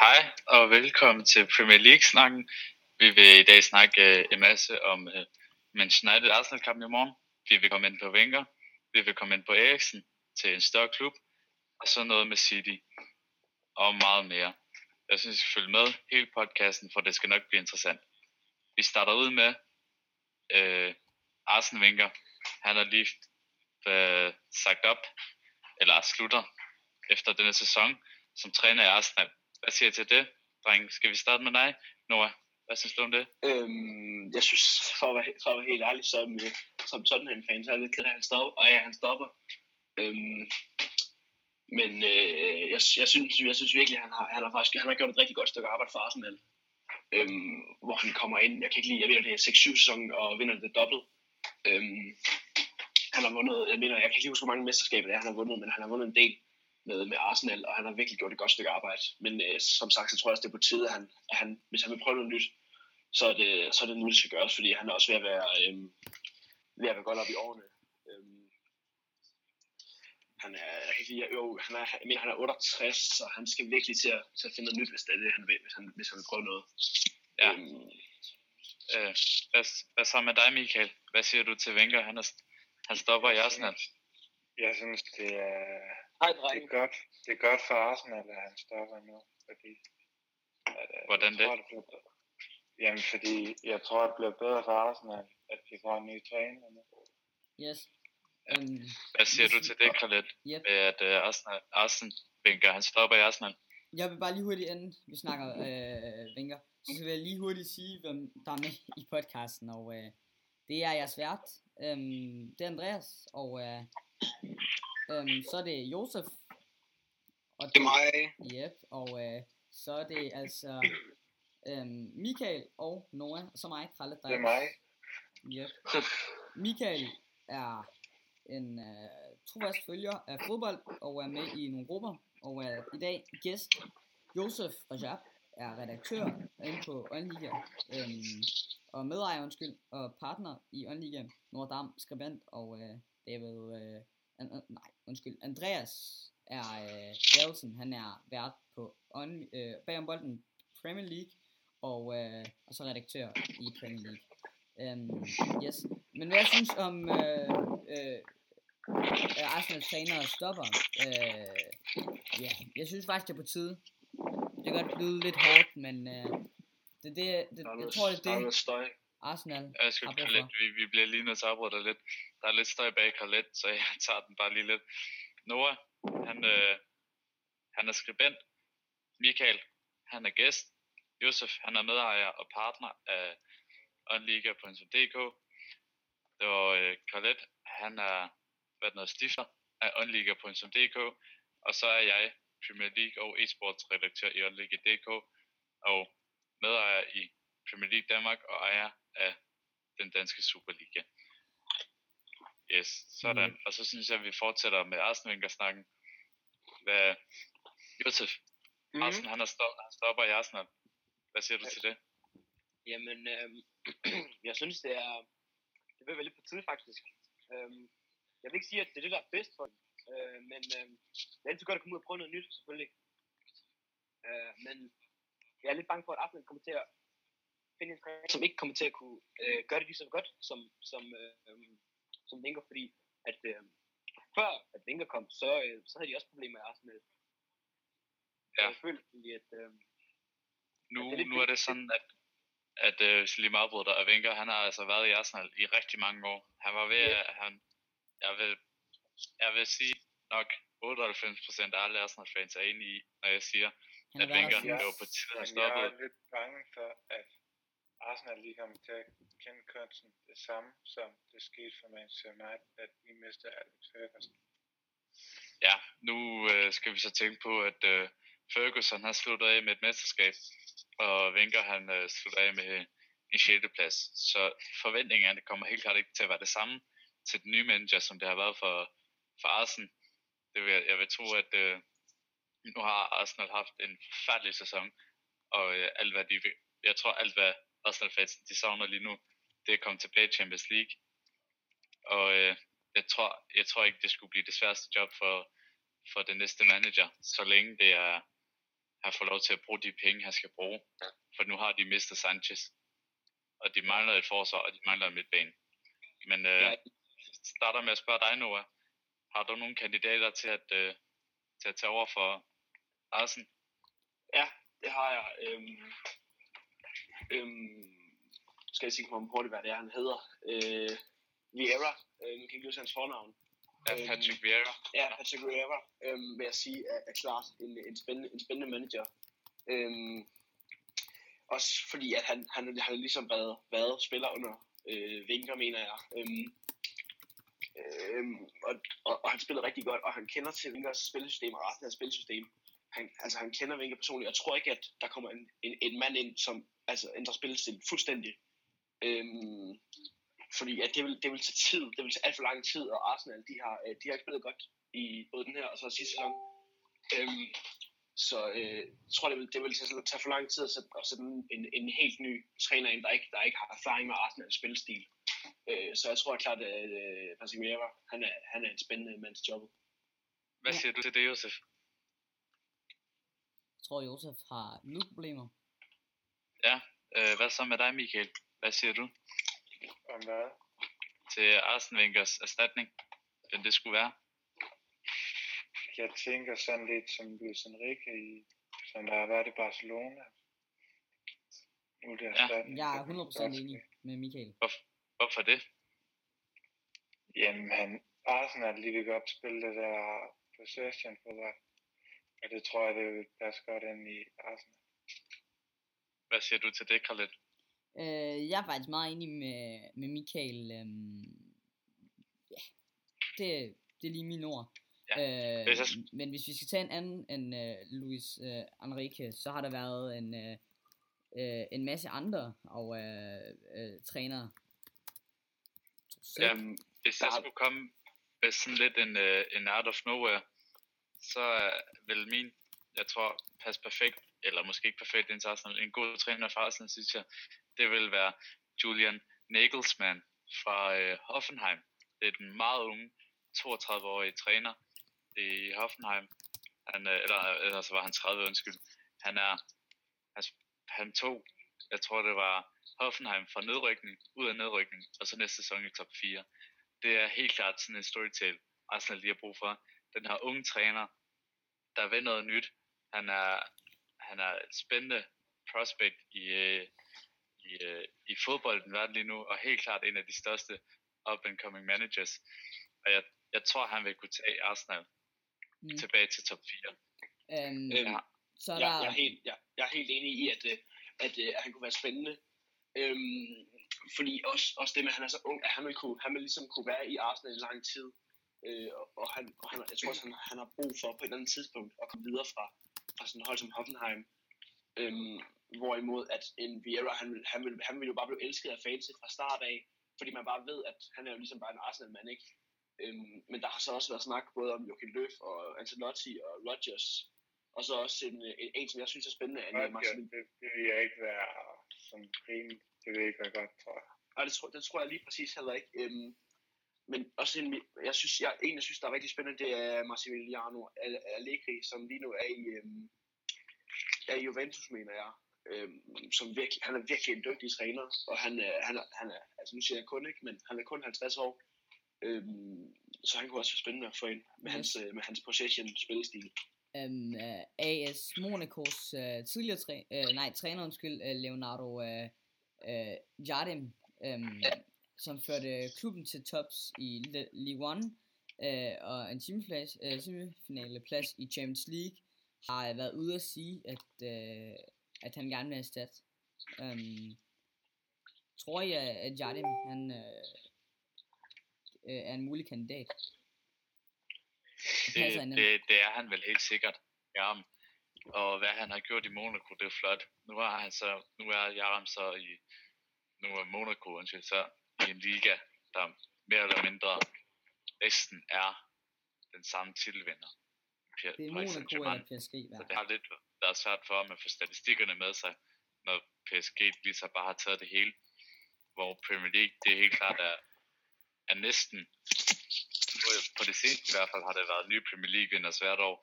Hej og velkommen til Premier League-snakken. Vi vil i dag snakke øh, en masse om øh, uh, Manchester United Arsenal-kampen i morgen. Vi vil komme ind på Wenger. Vi vil komme ind på Eriksen til en større klub. Og så noget med City. Og meget mere. Jeg synes, I skal følge med hele podcasten, for det skal nok blive interessant. Vi starter ud med uh, Arsene Wenger. Han har lige uh, sagt op, eller slutter efter denne sæson som træner i Arsenal. Hvad siger du til det, dreng? Skal vi starte med dig, Noah? Hvad synes du om det? Øhm, jeg synes, for at, være, for at være helt ærlig, som, som sådan en fan, så er jeg lidt ked af, at han stopper. Og ja, han stopper. Øhm, men øh, jeg, jeg, synes, jeg synes virkelig, han har, han har faktisk han har gjort et rigtig godt stykke arbejde for Arsenal. Øhm, hvor han kommer ind, jeg kan ikke lide, jeg ved, at det er 6-7 sæson og vinder det dobbelt. Øhm, han har vundet, jeg mener, jeg kan ikke huske, hvor mange mesterskaber det er, han har vundet, men han har vundet en del med, med Arsenal, og han har virkelig gjort et godt stykke arbejde. Men øh, som sagt, så tror jeg også, det er på tide, at han, at han hvis han vil prøve noget nyt, så er det, så er det nu, det skal gøres, fordi han er også ved at være, øh, ved at være godt op i årene. Øh, han er, jeg kan ikke lide, jo, han er, jeg mener, han er 68, så han skal virkelig til at, til at finde noget nyt, hvis det er det, han vil, hvis han, hvis han vil prøve noget. Ja. Øhm, øh, hvad, hvad så med dig, Michael? Hvad siger du til Wenger? Han, er, han stopper i Arsenal. Jeg synes, det er, Hej, det er godt, det er godt for Arsenal, at han stopper nu, fordi... At, øh, Hvordan jeg det? Tror, det bliver, jamen, fordi jeg tror, det bliver bedre for Arsenal, at de får en ny træner nu. Yes. Um, Hvad siger du til det, Khaled? Yep. Med at uh, Arsenal, Arsenal Wenger, han stopper i Arsenal? Jeg vil bare lige hurtigt, inden vi snakker øh, Wenger, så vil jeg lige hurtigt sige, hvem der er med i podcasten, og øh, det er jeres vært, øhm, det er Andreas, og øh, øhm, så er det Josef. Og Det er mig. Yep, og øh, så er det altså øhm, Michael og Noah, og så mig, Kralle, Det er mig. Yep. Michael er en øh, trofast følger af fodbold og er med i nogle grupper. Og er i dag gæst Josef Rajab er redaktør inde på Åndliga øhm, og medejer undskyld, og partner i Åndliga Nordam, skribent og øh, David, øh, an, an, nej undskyld, Andreas er øh, Davidsen, han er vært på on, øh, bagom bolden Premier League og, øh, og så redaktør i Premier League. Um, yes. Men hvad jeg synes om øh, øh, øh, Arsenals træner stopper, øh, ja, jeg synes faktisk, det er på tide. Det kan godt lyde lidt hårdt, men øh, det, det, det, jeg tror, det er det. Arsenal Jeg skal har brug for. vi, vi bliver lige nødt til at afbryde dig lidt. Der er lidt støj bag Carlet, så jeg tager den bare lige lidt. Noah, han, øh, han er skribent. Michael, han er gæst. Josef, han er medejer og partner af onliga.dk. Det var øh, Khaled, han er hvad det noget, stifter af onliga.dk. Og så er jeg Premier League og e-sports redaktør i onliga.dk og medejer i Premier League Danmark og ejer af den danske Superliga. Yes, sådan. Mm. Og så synes jeg, at vi fortsætter med Arsenal Wenger-snakken. Hvad, Josef, mm. Arsenal, han, er stop, han stopper i Arsenal. Hvad siger du til det? Jamen, øhm, jeg synes, det er, det vil være lidt på tide faktisk. Øhm, jeg vil ikke sige, at det er det, der er bedst for dem. Øh, men øhm, det er altid godt at komme ud og prøve noget nyt, selvfølgelig. Øh, men jeg er lidt bange for, at Arsenal kommer til at finde en træner, som ikke kommer til at kunne øh, gøre det lige så godt som, som, øh, som Wenger, fordi at øh, før at Wenger kom, så, øh, så havde de også problemer med Arsenal. Ja. Jeg følte egentlig, at øh, Nu, det er nu er det sådan, at, at uh, hvis jeg lige meget afbryder dig, at Wenger, han har altså været i Arsenal i rigtig mange år. Han var ved, Ja. at han, jeg vil, jeg vil sige nok 98% af alle Arsenal-fans er enige i, når jeg siger, Han at Wenger, der det var på tide, han Men jeg stoppede. er lidt bange for, at Arsenal lige kommer til at kende kunsten det samme, som det skete for Manchester United, at vi mister Alex Ferguson. Ja, nu øh, skal vi så tænke på, at øh, Ferguson har sluttet af med et mesterskab, og Wenger han øh, slutter af med øh, en 6. plads. Så forventningerne kommer helt klart ikke til at være det samme til den nye manager, som det har været for, for Arsenal. Det vil, jeg- jeg vil tro, at øh, nu har Arsenal haft en forfærdelig sæson, og øh, alt hvad de vil, jeg tror alt hvad Arsenal fans de savner lige nu, det er at komme tilbage i Champions League. Og øh, jeg tror, jeg tror ikke, det skulle blive det sværeste job for, for den næste manager, så længe det er han får lov til at bruge de penge, han skal bruge. For nu har de mistet Sanchez. Og de mangler et forsvar, og de mangler en midtbane. Men øh, Ja. starter med at spørge dig, Noah. Har du nogle kandidater til at, øh, til at tage over for Arsen? Det har jeg. Øhm, øhm, skal jeg sige på, hurtigt, hvad det er, han hedder. Øh, Vieira. Øh, nu kan jeg ikke huske hans fornavn. Ja, Øhm, Patrick Vieira. Ja, Patrick Vieira, øhm, vil jeg sige, er, er klart en, en, spændende, en spændende manager. Øhm, også fordi, at han, han, han har ligesom været, været spiller under øh, Wenger, mener jeg. Øhm, øhm, og, og, og, han spiller rigtig godt, og han kender til Wengers spillesystem og resten af hans spillesystem. Han, altså, han kender Wenger personligt. Jeg tror ikke, at der kommer en, en, en mand ind, som altså, ændrer spillestil fuldstændig. Øhm, fordi at det, vil, det vil tage tid, det vil tage alt for lang tid, og Arsenal, de har, øh, de har ikke spillet godt i både den her og så sidste sæson. Øhm, så øh, jeg tror, det vil, det vil tage, tage for lang tid at sætte, at sætte en, en, helt ny træner ind, der ikke, der ikke har erfaring med Arsenals spilstil. Øh, så jeg tror klart, at øh, Patrick Vieira, han er, han er en spændende mand til jobbet. Hvad Ja. siger du til det, Josef? Jeg tror, Josef har problemer. Øh, hvad så med dig, Michael? Hvad siger du Om hvad? til Arsene Wengers erstatning? Den det skulle være? Jeg tænker sådan lidt som Luis Enrique, i, som der har været i Barcelona. Nu er det Ja, Jeg er for den 100% første. enig med Michael. Hvorfor det? Jamen, han, Arsenal lige vil godt spille det der possession fodbold. Og det tror jeg, det vil passe godt ind i Arsenal. Hvad siger du til det, Khaled? Øh, jeg er faktisk meget enig med, med Michael. Øhm, ja, det, det er lige mine ord. Øh, Hvis jeg- men hvis vi skal tage en anden end øh, Luis øh, Enrique, så har der været en, øh, øh, en masse andre og øh, øh, trænere. Ja. Øhm, Hvis jeg har- skulle komme med sådan lidt en, uh, en out of nowhere, så uh, vil min, jeg tror, passe perfekt, eller måske ikke perfekt ind til Arsenal, en god træner fra Arsenal, synes jeg, det vil være Julian Nagelsmann fra øh, Hoffenheim. Det er den meget unge, 32-årige træner i Hoffenheim. Han, øh, eller, eller så var han 30, undskyld. Han er, han, han tog, jeg tror det var Hoffenheim fra nedrykning, ud af nedrykning, og så næste sæson i top 4 det er helt klart sådan en storytale, Arsenal lige har brug for. Den her unge træner, der vil noget nyt. Han er, han er et spændende prospect i, øh, i, øh, i fodbolden verden lige nu, og helt klart en af de største up-and-coming managers. Og jeg, jeg tror, han vil kunne tage Arsenal Mm. tilbage til top 4. Øhm, Øhm, Ja. så er jeg, der, jeg, er helt, jeg, jeg er helt enig i, at, øh, at, øh, at han kunne være spændende. Øhm, fordi også, også det med, at han er så ung, at han vil, kunne, han vil ligesom kunne være i Arsenal i lang tid. Øh, og- og han, og han, jeg tror også, han, han har brug for på et eller andet tidspunkt at komme videre fra, fra sådan hold som Hoffenheim. Øhm, hvorimod at en Vieira, han vil, han, vil, han vil jo bare blive elsket af fans fra start af, fordi man bare ved, at han er jo ligesom bare en Arsenal-mand, ikke? Øhm, men der har så også været snak både om Joachim Löw og Ancelotti og Rodgers, og så også en, en, en som jeg synes er spændende, er en Rodgers, Marcel det, det vil jeg ikke være som rimelig. Det vil ikke være godt, tror jeg. Nej, det tror, det tror jeg lige præcis heller ikke. Øhm, men også en, jeg synes, jeg, en, jeg synes, der er rigtig spændende, det er Massimiliano Allegri, som lige nu er i, øhm, er i Juventus, mener jeg. Øhm, som virkelig, han er virkelig en dygtig træner, og han, er, han, er, han er, altså nu siger jeg kun ikke, men han er kun 50 år. Øhm, så han kunne også være spændende at få ind med, hans, øh, med hans possession spillestil. øhm, øh, AS Monacos øh, tidligere træ, øh, nej, træner, undskyld, øh, Leonardo øh, øh, Jardim, øh, som førte klubben til tops i Le- Ligue 1 øh, og en semifinale, øh, semifinale plads i Champions League, har været ude at sige, at, øh, at han gerne vil erstatte. Øhm, tror jeg, at Jardim han, øh, øh, er en mulig kandidat? Det, ind. det, det er han vel helt sikkert. Ja, og hvad han har gjort i Monaco, det er flot. Nu er han så, nu er Jaram så i, nu er Monaco undskyld, så i en liga, der mere eller mindre næsten er den samme titelvinder. Det er Monaco eller PSG, Så hver. det har lidt været svært for at få statistikkerne med sig, når PSG lige så bare har taget det hele. Hvor Premier League, det er helt klart er, er næsten, på det seneste i hvert fald, har det været nye Premier League vinders hvert år.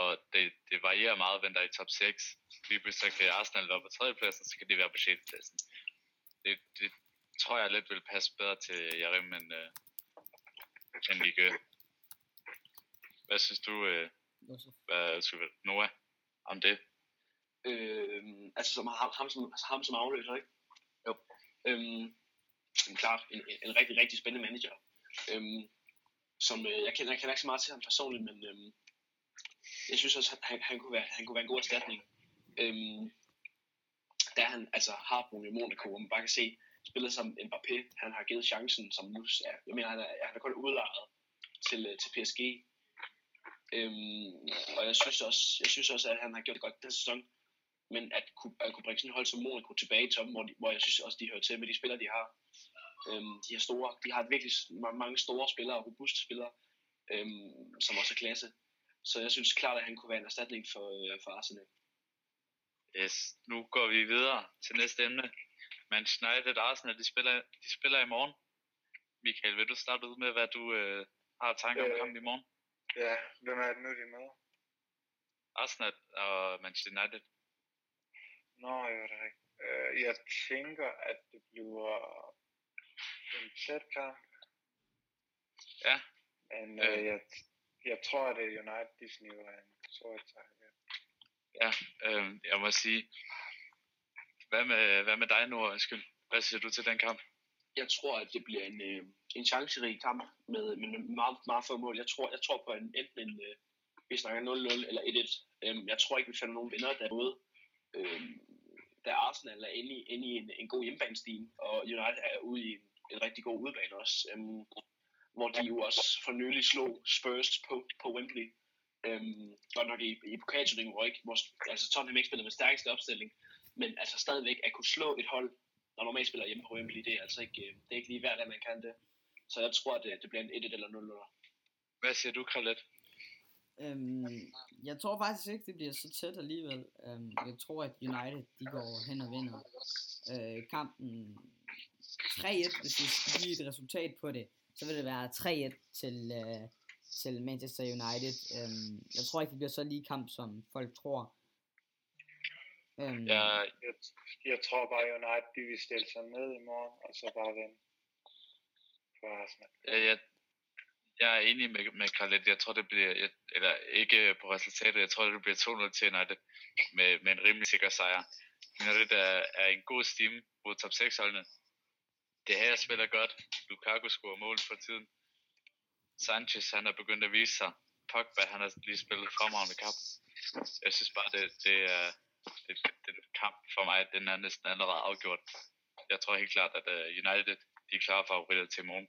og det, det varierer meget, hvem der er i top 6. Lige pludselig så kan Arsenal være på tredjepladsen, så kan de være på 6. pladsen. Det, det tror jeg lidt vil passe bedre til Jerim end, øh, end Ligue. Hvad synes du, øh, hvad, skal Noah, om det? Øh, altså som ham, ham, som, altså ham som afløser, ikke? Jo. Øhm, klart, en, en rigtig, rigtig spændende manager. Øhm, som, øh, jeg, kender, jeg kender ikke så meget til ham personligt, men øhm, jeg synes også, at han, han, kunne være, han kunne være en god erstatning. Øhm, da han altså har boet i Monaco, hvor man bare kan se, spillet som Mbappé, han har givet chancen, som nu er, jeg mener, han er, han er kun udlejet til, øh, til PSG. Øhm, og jeg synes, også, jeg synes også, at han har gjort det godt den sæson. Men at kunne, at kunne bringe sådan et hold som Monaco tilbage i toppen, hvor, de, hvor jeg synes også, de hører til med de spillere, de har. Øhm, de har store, de har virkelig mange, mange store spillere, robuste spillere, øhm, som også er klasse. Så jeg synes klart, at han kunne være en erstatning for, øh, for Arsenal. Yes, nu går vi videre til næste emne. Manchester United Arsenal, de spiller, de spiller i morgen. Michael, vil du starte ud med, hvad du øh, har tanker om Øh. kampen i morgen? Ja, hvem er det nu, de er med? Arsenal og Manchester United. Nå, jo, det er rigtigt. Øh, jeg tænker, at det bliver en tæt kamp. Ja. Men Øh. øh, jeg, jeg tror, at det er United, de sniver en stor sejr. Ja, øh, jeg må sige, hvad med, hvad med dig nu, Undskyld? Hvad siger du til den kamp? Jeg tror, at det bliver en, øh, en chancerig kamp med, med, meget, meget få mål. Jeg tror, jeg tror på en, enten en, øh, vi snakker 0-0 eller 1-1. Øhm, jeg tror ikke, vi finder nogen vinder, derude. øhm, da Arsenal er inde i, inde i en, en god hjemmebanestil, og United er ude i en, en rigtig god udebane også, øhm, hvor de jo også for nylig slog Spurs på, på Wembley. Øhm, godt nok i, i pokalturneringen, hvor, ikke, hvor altså Tottenham ikke spillede med stærkeste opstilling, men altså stadigvæk at kunne slå et hold, der normalt spiller hjemme på Wembley, det er altså ikke, øh, det er ikke lige hver dag, man kan det. Så jeg tror, at det, det bliver en 1-1 eller 0-0. Hvad siger du, Khaled? Øhm, jeg tror faktisk ikke, det bliver så tæt alligevel. Øhm, jeg tror, at United de går hen og vinder øh, kampen 3-1. Hvis vi skal give et resultat på det, så vil det være 3-1 til, øh, til Manchester United. Øhm, jeg tror ikke, det bliver så lige kamp, som folk tror. Øhm, Jeg, Jeg, jeg tror bare, at United de vil stille sig ned i morgen, og så bare vinde for Arsenal. jeg, jeg, jeg er enig med, med Khaled. Jeg tror, det bliver, jeg, eller ikke på resultatet, jeg tror, det bliver 2-0 til United med, med en rimelig sikker sejr. United er, er en god stime mod top 6 holdene. Det her spiller godt. Lukaku scorer mål for tiden. Sanchez, han er begyndt at vise sig. Pogba, han har lige spillet fremragende kamp. Jeg synes bare, det, det er det, det kamp for mig, den er næsten allerede afgjort. Jeg tror helt klart, at uh, United, de er klare favoritter til i morgen.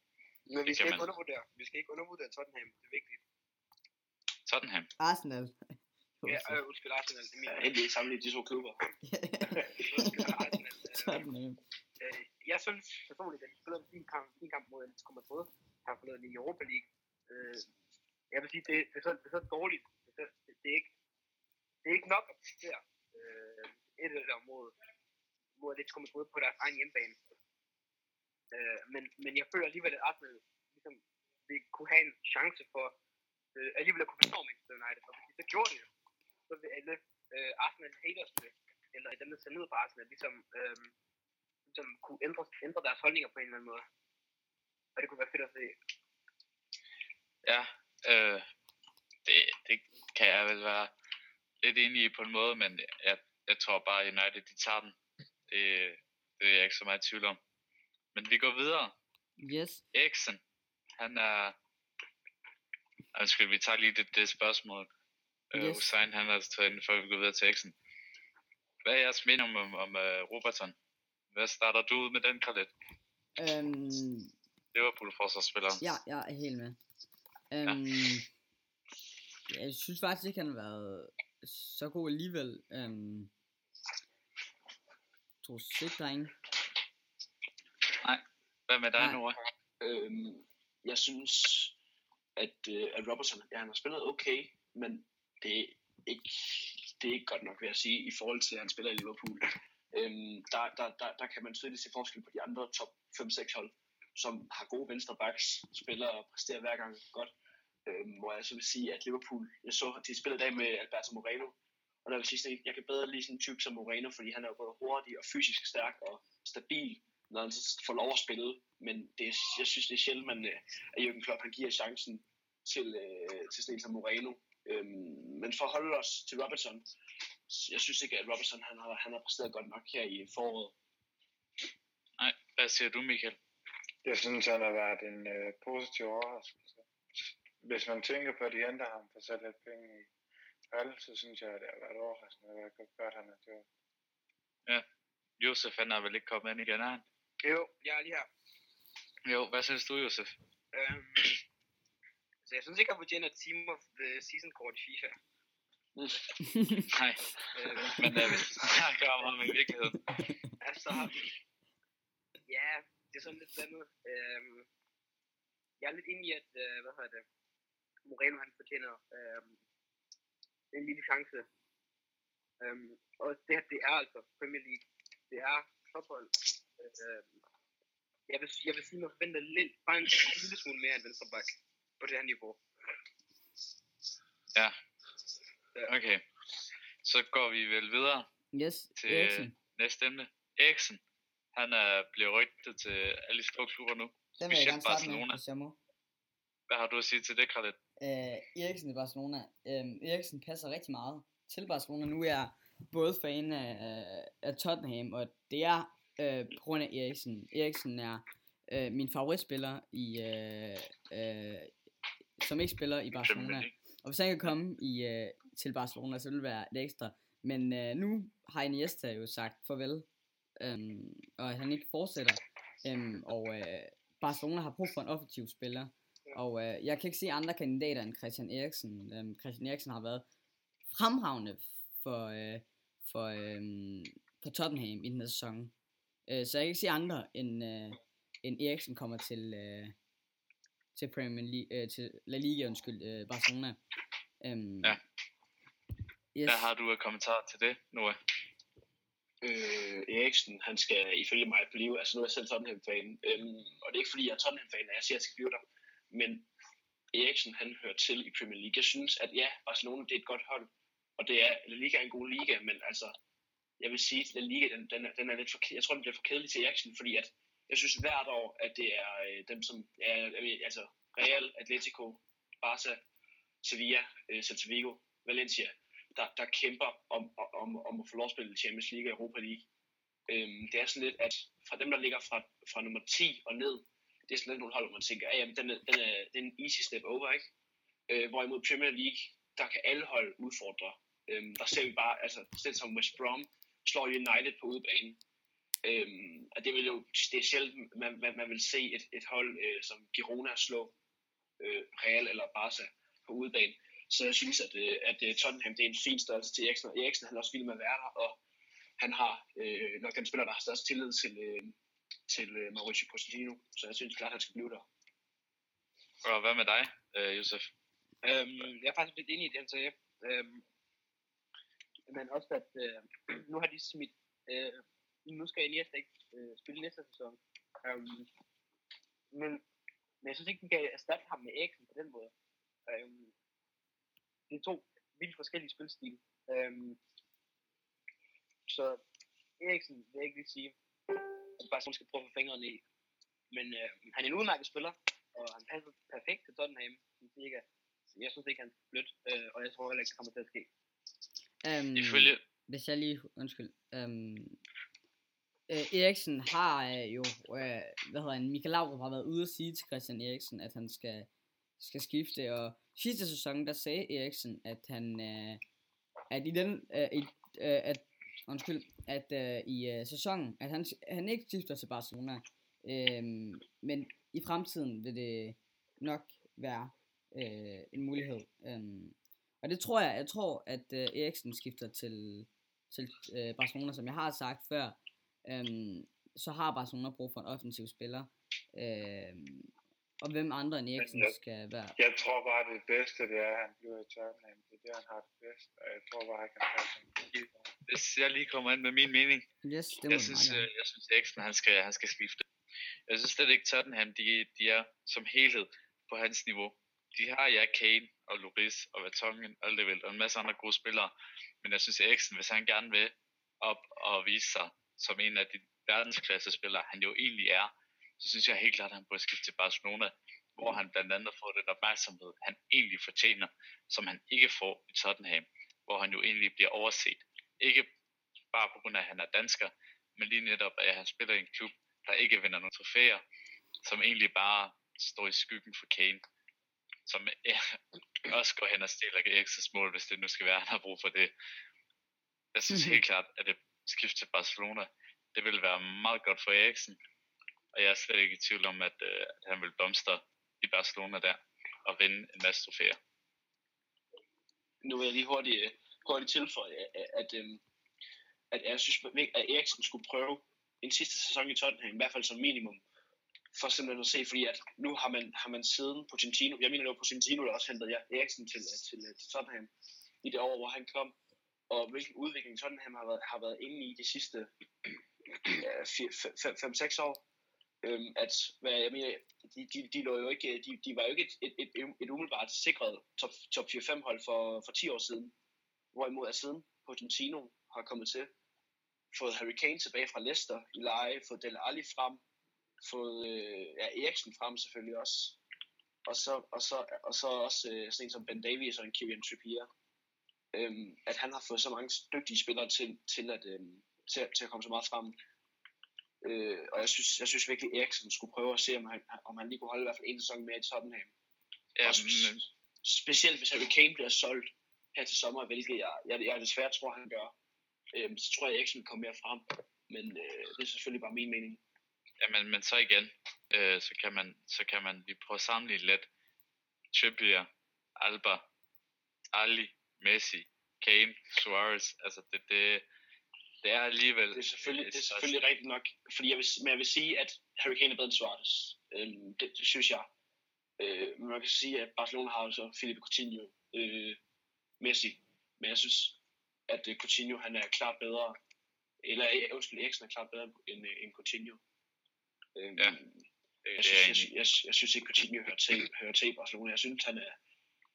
Men vi skal ikke undervurdere. Vi skal ikke undervurdere Tottenham. Det er vigtigt. Tottenham. Arsenal. Ja, øh, undskyld, Arsenal. Det er min, Ja, endelig sammenlignet de to klubber. undskyld, Arsenal. Øh, Tottenham. øh, jeg synes personligt, at de spillede en fin kamp, fin kamp mod Atletico Madrid. Har forladet i Europa League. Øh, jeg vil sige, det, det, er så, det er så dårligt. Det, er, det, det, er ikke, det er ikke nok at præstere øh, et eller andet mod, mod Atletico Madrid på deres egen hjemmebane. Øh, men, men jeg føler alligevel, at Arsenal ligesom, vil kunne have en chance for øh, alligevel at kunne forstå Manchester United. Og hvis de så gjorde det, så vil alle øh, Arsenal haters, eller dem, der ser ned på Arsenal, ligesom, øh, ligesom kunne ændre, ændre deres holdninger på en eller anden måde. Og det kunne være fedt at se. Ja, øh, det, det kan jeg vel være lidt enig i på en måde, men jeg, jeg tror bare, United de tager den. Det, det er jeg ikke så meget i tvivl om. Men vi går videre. Yes. Eriksen, han er... Undskyld, vi tager lige det, det spørgsmål. Øh, Yes. Hussein, han er taget ind, før vi går videre til Eriksen. Hvad er jeres mening om, om, om uh, Robertson? Hvad starter du ud med den, Khaled? Øhm, Liverpool-forsvarsspiller. Ja, jeg er helt med. Øhm, ja. Jeg synes faktisk ikke, han har været så god alligevel. Øhm, ikke, drenge. Hvad med dig, Nej. Nora? Øhm, jeg synes, at, øh, at Robertson, ja, han har spillet okay, men det er ikke, det er ikke godt nok, vil jeg sige, i forhold til, at han spiller i Liverpool. Øhm, der, der, der, der kan man tydeligt se forskel på de andre top 5-6 hold, som har gode venstre backs, spiller og præsterer hver gang godt. Øhm, hvor jeg så vil sige, at Liverpool, jeg så, at de spillede i dag med Alberto Moreno, og der vil sige, at jeg kan bedre lide sådan en type som Moreno, fordi han er jo både hurtig og fysisk stærk og stabil, når han så får lov at spille. Men det, er, jeg synes, det er sjældent, man, øh, at Jürgen Klopp han giver chancen til, øh, til sådan en som Moreno. Øhm, men for at holde os til Robertson, jeg synes ikke, at Robertson han har, han har præsteret godt nok her i foråret. Nej, hvad siger du, Michael? Jeg synes, han har været en øh, positiv overraskelse. Hvis man tænker på, at de henter ham for så lidt penge i Hal, så synes jeg, at det har været overraskende, hvad godt han har gjort. Josef, han er vel ikke kommet ind igen, er han? Jo, jeg er lige her. Jo, hvad synes du, Josef? Øhm, så jeg synes ikke, han fortjener et team of the season kort i FIFA. Nej, Øhm, men øh, hvis du snakker om ham i virkeligheden. altså, ja, det er sådan lidt blandet. Øhm, jeg er lidt inde i, at, øh, hvad hedder det, Moreno han fortjener øhm, en lille chance. Øhm, og det her, det er altså Premier League. Det er tophold. Øhm, jeg, vil, jeg vil sige, at man forventer lidt, bare en, en lille smule mere end venstreback på det her niveau. Okay, så går vi vel videre Yes, til Eriksen. næste emne. Eriksen, han er blevet rygtet til alle de store klubber nu. Den vil jeg gerne med, Barcelona. hvis jeg må. Hvad har du at sige til det, Khaled? Øh, Eriksen i Barcelona. Øh, Eriksen passer rigtig meget til Barcelona. Nu er jeg både fan af, af Tottenham, og det er øh, på grund af Eriksen. Eriksen er øh, min favoritspiller, i, øh, øh, som ikke spiller i Barcelona. Og hvis han kan komme i, øh, til Barcelona, så vil det være lidt ekstra. Men øh, nu har Iniesta jo sagt farvel, øhm, og at han ikke fortsætter. Øhm, og øh, Barcelona har brug for en offensiv spiller. Og øh, jeg kan ikke se andre kandidater end Christian Eriksen. Øhm, Christian Eriksen har været fremragende for, øh, for, øh, for Tottenham i den her sæson. Øh, så jeg kan ikke se andre end, øh, end Eriksen kommer til, øh, til Premier League, øh, til La Liga, undskyld, øh, Barcelona. Øhm, Ja. Yes. Hvad har du af kommentar til det, Noah? øh, Eriksen, han skal ifølge mig blive, altså nu er jeg selv Tottenham-fan, øhm, og det er ikke fordi, jeg er Tottenham-fan, jeg siger, at jeg skal blive der, men Eriksen, han hører til i Premier League. Jeg synes, at ja, Barcelona, det er et godt hold, og det er, La Liga er en god liga, men altså, jeg vil sige, at La Liga, den, den, er, den er lidt for, jeg tror, den bliver for kedelig til Eriksen, fordi at, jeg synes hvert år, at det er øh, dem, som er, jeg ved, altså Real, Atletico, Barca, Sevilla, øh, Celta Vigo, Valencia, der, der kæmper om, om, om at få lov at spille Champions League og Europa League. Øhm, det er sådan lidt, at fra dem, der ligger fra, fra nummer 10 og ned, det er slet ikke nogen hold, hvor man tænker, ja, jamen, den er, den er, den er en easy step over, ikke? Øh, hvorimod Premier League, der kan alle hold udfordre. Øhm, der ser vi bare, altså, selv som West Brom slår United på udebane. Øhm, og det, vil jo, det er sjældent, man, man, man vil se et, et hold øh, som Girona slå øh, Real eller Barca på udebane. Så jeg synes, at, øh, at øh, Tottenham det er en fin størrelse til Eriksen. Og Eriksen han er også vild med at være der, og han har øh, nok den spiller, der har størst tillid til, øh, til øh, Mauricio Pochettino. Så jeg synes klart, at han skal blive der. Og hvad med dig, øh, Josef? Øhm, jeg er faktisk lidt enig i det, han sagde. Øhm, men også, at øh, nu har de smidt... Øh, nu skal Iniesta ikke øh, spille næste sæson. Øhm, men, men jeg synes ikke, de kan erstatte ham med Eriksen på den måde. Øhm, det er to vildt forskellige spilstil. Øhm, så Eriksen vil jeg ikke lige sige, at Barcelona skal prøve at få fingrene i. Men øh, han er en udmærket spiller, og han passer perfekt til Tottenham. Så jeg synes ikke, han er blødt, øh, og jeg tror heller ikke, det kommer til at ske. Øhm, Ifølge, hvis jeg lige, undskyld, øhm, øh, Eriksen har øh, jo, øh, hvad hedder han, Michael Laudrup har været ude at sige til Christian Eriksen, at han skal, skal skifte, og sidste sæson, der sagde Eriksen, at han, øh, at i den, øh, i, øh, at, undskyld, at øh, i øh, sæsonen, at han, han ikke skifter til Barcelona, øh, men i fremtiden vil det nok være øh, en mulighed. Øh, og det tror jeg, jeg tror, at øh, Eriksen skifter til, til øh, Barcelona, som jeg har sagt før. Øhm, så har Barcelona brug for en offensiv spiller. Øhm, og hvem andre end Eriksen jeg- skal være. Jeg tror bare, det bedste det er, at han bliver i Tottenham. Det er der, han har det bedst. Og jeg tror bare, at han kan passe. Hvis jeg lige kommer ind med min mening, Yes, det jeg synes, øh, jeg synes Eriksen, han skal, han skal skifte. Jeg synes slet ikke Tottenham, de, de er som helhed på hans niveau. de har ja Kane og Loris og Vertonghen og Level og en masse andre gode spillere. Men jeg synes, Eriksen, hvis han gerne vil op og vise sig som en af de verdensklasse spillere, han jo egentlig er, så synes jeg helt klart, at han burde skifte til Barcelona, hvor han blandt andet får den opmærksomhed, han egentlig fortjener, som han ikke får i Tottenham, hvor han jo egentlig bliver overset. Ikke bare på grund af, at han er dansker, men lige netop, at han spiller i en klub, der ikke vinder nogle trofæer, som egentlig bare står i skyggen for Kane, som også går hen og stiller Eriksens mål, hvis det nu skal være, han har brug for det. Jeg synes mm-hmm. helt klart, at det skift til Barcelona, det vil være meget godt for Eriksen, og jeg er slet ikke i tvivl om, at, øh, at han vil blomstre i Barcelona der, og vinde en masse trofæer. Nu vil jeg lige hurtigt, godt hurtigt tilføje, at, at, at, øhm, at jeg synes, at Eriksen skulle prøve en sidste sæson i Tottenham, i hvert fald som minimum, for simpelthen at se, fordi at nu har man, har man siden Pochettino, jeg mener det var Pochettino, der også hentede Eriksen til, til, til Tottenham i det år, hvor han kom, og hvilken udvikling Tottenham har været, har været inde i de sidste 5-6 år. Øhm, at, hvad jeg mener, de, de, de, lå jo ikke, de, de var jo ikke et, et, et, et umiddelbart sikret top, top 4-5 hold for, for 10 år siden. Hvorimod at siden Pochettino har kommet til, fået Harry Kane tilbage fra Leicester i leje, fået Del Alli frem, fået øh, ja, Eriksen frem selvfølgelig også, og så, og så, og så også øh, sådan en som Ben Davies og en Kieran Trippier. Øhm, at han har fået så mange dygtige spillere til, til, at, øhm, til, til at komme så meget frem. Øh, og jeg synes, jeg synes virkelig, at Eriksen skulle prøve at se, om han, om han lige kunne holde i hvert fald en sæson mere i Tottenham. Ja, men... Specielt hvis Harry Kane bliver solgt her til sommer, hvilket jeg, jeg, jeg desværre tror, han gør øh, så tror jeg, at Eriksen vil komme mere frem. Men øh, det er selvfølgelig bare min mening. Ja, men, så igen, øh, så, kan man, så kan man lige prøve at sammenligne lidt. Trippier, Alba, Ali, Messi, Kane, Suarez, altså det, det, det er alligevel... Det er selvfølgelig, det er selvfølgelig rigtigt nok, fordi jeg vil, men jeg vil sige, at Harry Kane er bedre end Suarez. Øhm, det, det, synes jeg. Øh, men man kan sige, at Barcelona har jo så Filipe Coutinho, øh, Messi, men jeg synes, at uh, Coutinho han er klart bedre, eller uh, undskyld, Eriksen er klart bedre end, uh, end Coutinho. Um, ja. Jeg synes, jeg, jeg, jeg, jeg synes ikke, Coutinho hører til, hører til Barcelona. Jeg synes, han er,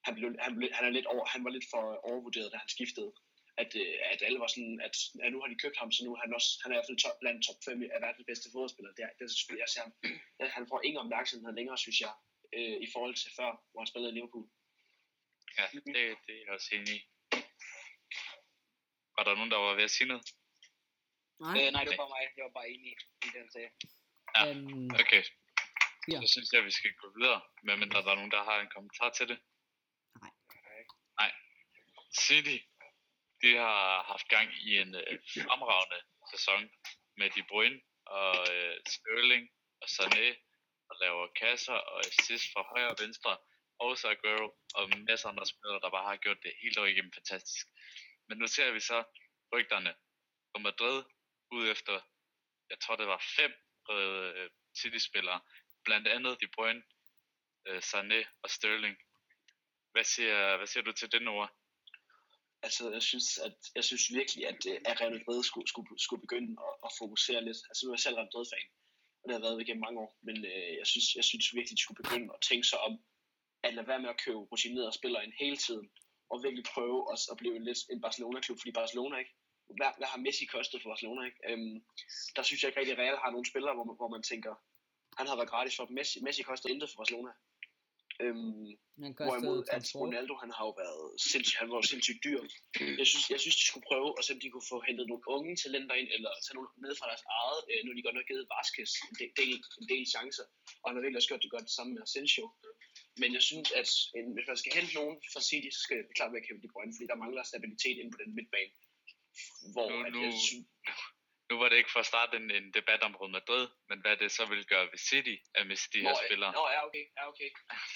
han, blev, han, blev, han, er lidt over, han var lidt for overvurderet, da han skiftede. At, at alle var sådan, at, at nu har de købt ham, så nu er han også, han er i hvert fald top, blandt top 5 af verdens bedste fodboldspillere. Det er, det er selvfølgelig, jeg ser ham, han får ingen opmærksomhed længere, synes jeg, øh, i forhold til før, hvor han spillede i Liverpool. Ja, det, det er jeg også enig i. Var der nogen, der var ved at sige noget? Nej, øh, nej det var mig. Jeg var bare enig i den sag. Ja, øhm, okay. Ja. Så synes jeg, at vi skal gå videre, medmindre der er nogen, der har en kommentar til det. Nej. Nej. City, de har haft gang i en øh, fremragende sæson med De Bruyne og øh, Sterling og Sané og laver kasser og assist fra højre og venstre også Aguero og masser af andre spillere, der bare har gjort det helt og igennem fantastisk. Men nu ser vi så rygterne på Madrid ud efter, jeg tror det var fem øh, City-spillere, blandt andet De Bruyne, øh, Sané og Sterling. Hvad siger, hvad siger du til det, ord? Altså, jeg synes, at, jeg synes virkelig, at, øh, at Real Madrid skulle, skulle, skulle begynde at, at, fokusere lidt. Altså, nu er jeg selv Real Madrid-fan, og det har været igennem mange år, men øh, jeg, synes, jeg synes virkelig, de skulle begynde at tænke sig om, at lade være med at købe rutinerede spillere ind hele tiden, og virkelig prøve at, at blive lidt en Barcelona-klub, fordi Barcelona ikke, hvad, hvad har Messi kostet for Barcelona? Ikke? Øhm, der synes jeg ikke rigtig, at Real har nogle spillere, hvor man, hvor man tænker, han har været gratis for Messi. Messi koster intet for Barcelona. Øhm, hvorimod at Ronaldo, han har jo været sindssygt, han var jo sindssygt dyr. Jeg synes, jeg synes, de skulle prøve at se, om de kunne få hentet nogle unge talenter ind, eller tage nogle ned fra deres eget, øh, nu de godt nok givet Vasquez en del, en del chancer, og han har virkelig også gjort det godt sammen med Asensio. Men jeg synes, at en, hvis man skal hente nogen fra City, så skal det klart være Kevin De Bruyne, fordi der mangler stabilitet ind på den midtbane. Hvor nu, at jeg synes, nu var det ikke for at starte en, en debat om Real Madrid, men hvad det så vil gøre ved City at miste de nå, her spillere. Nå, ja, okay. Ja, okay.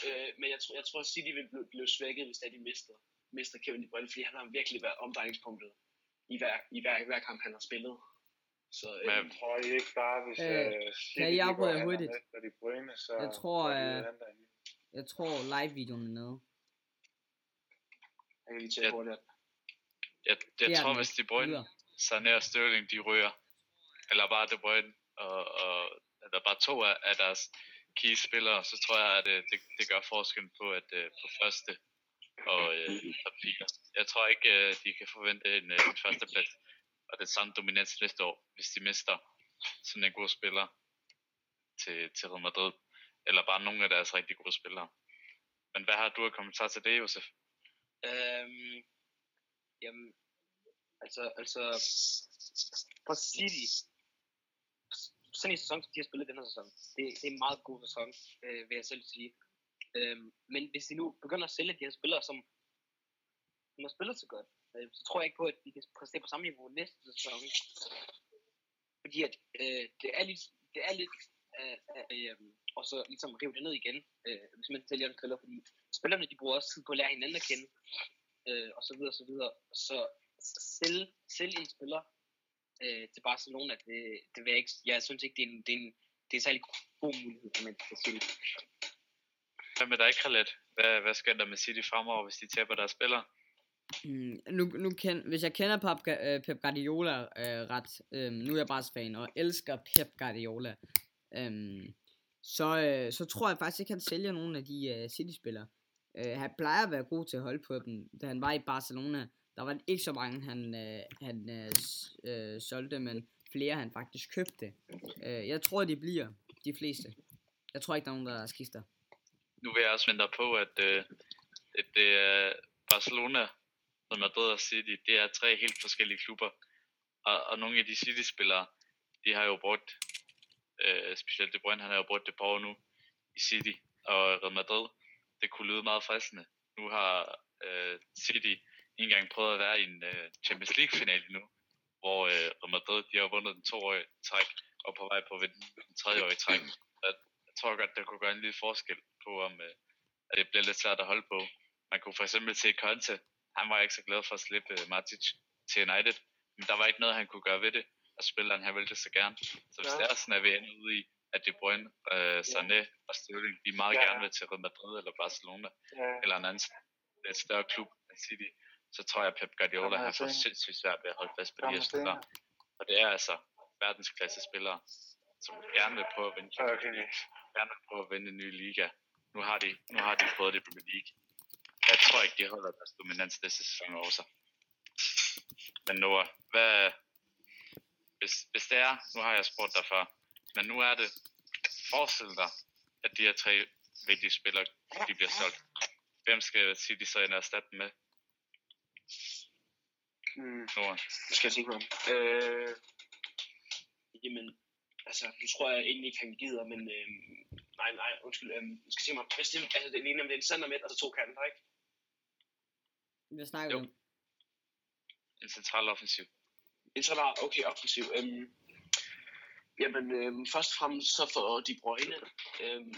øh, men jeg tror, jeg tror, at City vil blive, blive svækket, hvis de mister, mister Kevin De Bruyne, fordi han har virkelig været omdrejningspunktet i hver, i hver, hver kamp, han har spillet. Så, øh, men tror I ikke bare, hvis øh, uh, City kan jeg går hurtigt? De Bruyne, så jeg tror, øh, jeg tror live-videoen er nede. Jeg kan lige tjekke hurtigt. Jeg, jeg, jeg tror, hvis De Bruyne, Sané og Sterling, de ryger, eller bare De Bruyne, og, og eller bare to af, af deres key spillere, så tror jeg, at det, det, det gør forskel på, at øh, på første og øh, top 4. Jeg tror ikke, øh, de kan forvente en, øh, en førsteplads og det samme dominans næste år, hvis de mister sådan en god spiller til, til Real Madrid, eller bare nogle af deres rigtig gode spillere. Men hvad har du at kommentar til det, Josef? Øhm, jamen, altså, altså, for City, sådan en sæson, som de har spillet den her sæson, det, det er en meget god sæson, øh, vil jeg selv sige. Øhm, men hvis de nu begynder at sælge de her spillere, som, som har spillet så godt, øh, så tror jeg ikke på, at de kan præstere på samme niveau næste sæson. Fordi at, øh, det er lidt, det er lidt øh, øh, øhm, og så ligesom rive det ned igen, øh, hvis man sælger en spiller, fordi spillerne de bruger også tid på at lære hinanden at kende, øh, og så videre, og så videre. Så sælge, sælge en spiller øh, til Barcelona, det, det vil jeg ikke, jeg synes ikke, det er en, det er en, det er en særlig god mulighed for Manchester City. Hvad med dig, Khaled? Hvad, hvad skal der med City fremover, hvis de taber deres spillere? Mm, nu, nu kend, hvis jeg kender Pep, uh, Pep Guardiola uh, ret, um, nu er jeg bare fan og elsker Pep Guardiola, um, så, øh, så tror jeg faktisk ikke, han sælger nogen af de øh, City-spillere. Øh, han plejer at være god til at holde på dem. Da han var i Barcelona, der var ikke så mange, han, øh, han øh, øh, solgte, men flere han faktisk købte. Øh, jeg tror, de bliver de fleste. Jeg tror ikke, der er nogen, der skifter. Nu vil jeg også vente på, at, øh, at det er Barcelona, som Madrid og City, det er tre helt forskellige klubber. Og, og nogle af de City-spillere, de har jo brugt, øh, specielt De Bruyne, han har jo brugt det på år nu i City og Real Madrid. Det kunne lyde meget fristende. Nu har øh, City ikke engang prøvet at være i en øh, Champions League-finale nu, hvor øh, Real Madrid, de har vundet den toårige træk, og på vej på at vinde den tredjeårige træk. Jeg, jeg tror godt, det kunne gøre en lille forskel på, om øh, at det bliver lidt svært at holde på. Man kunne for eksempel se Conte, han var ikke så glad for at slippe øh, Matic til United, men der var ikke noget, han kunne gøre ved det, og spilleren han ville det så gerne. Så hvis ja. det er sådan, at vi ender ude i, at De Bruyne, uh, Sané ja. og Sterling, de meget ja. gerne vil til Real Madrid eller Barcelona, ja. eller en anden et større klub end City, så tror jeg, at Pep Guardiola har fået sindssygt svært ved at holde fast på de her spillere. Og det er altså verdensklasse spillere, som gerne vil prøve at vinde, okay. gerne vil prøve at vinde en ny liga. Nu har de, nu har de prøvet det Premier League jeg tror ikke, de holder deres dominans næste sæson også. Men Noah, hvad, hvis, hvis det er, nu har jeg spurgt dig før, men nu er det, forestil dig, at de her tre vigtige spillere, de bliver solgt. Hvem skal City så ind og erstatte med? Hmm. Noah. Nu skal jeg tænke mig Øh, jamen, altså, nu tror jeg egentlig ikke, han gider, men øh, nej, nej, undskyld, øh, jeg skal se mig, hvis det, altså, det ligner, det er en center med, og så to kanter, ikke? Hvad snakker du om? En central offensiv. En central, okay, offensiv. Øhm, jamen, øhm, først og fremmest så for De Bruyne. Øhm,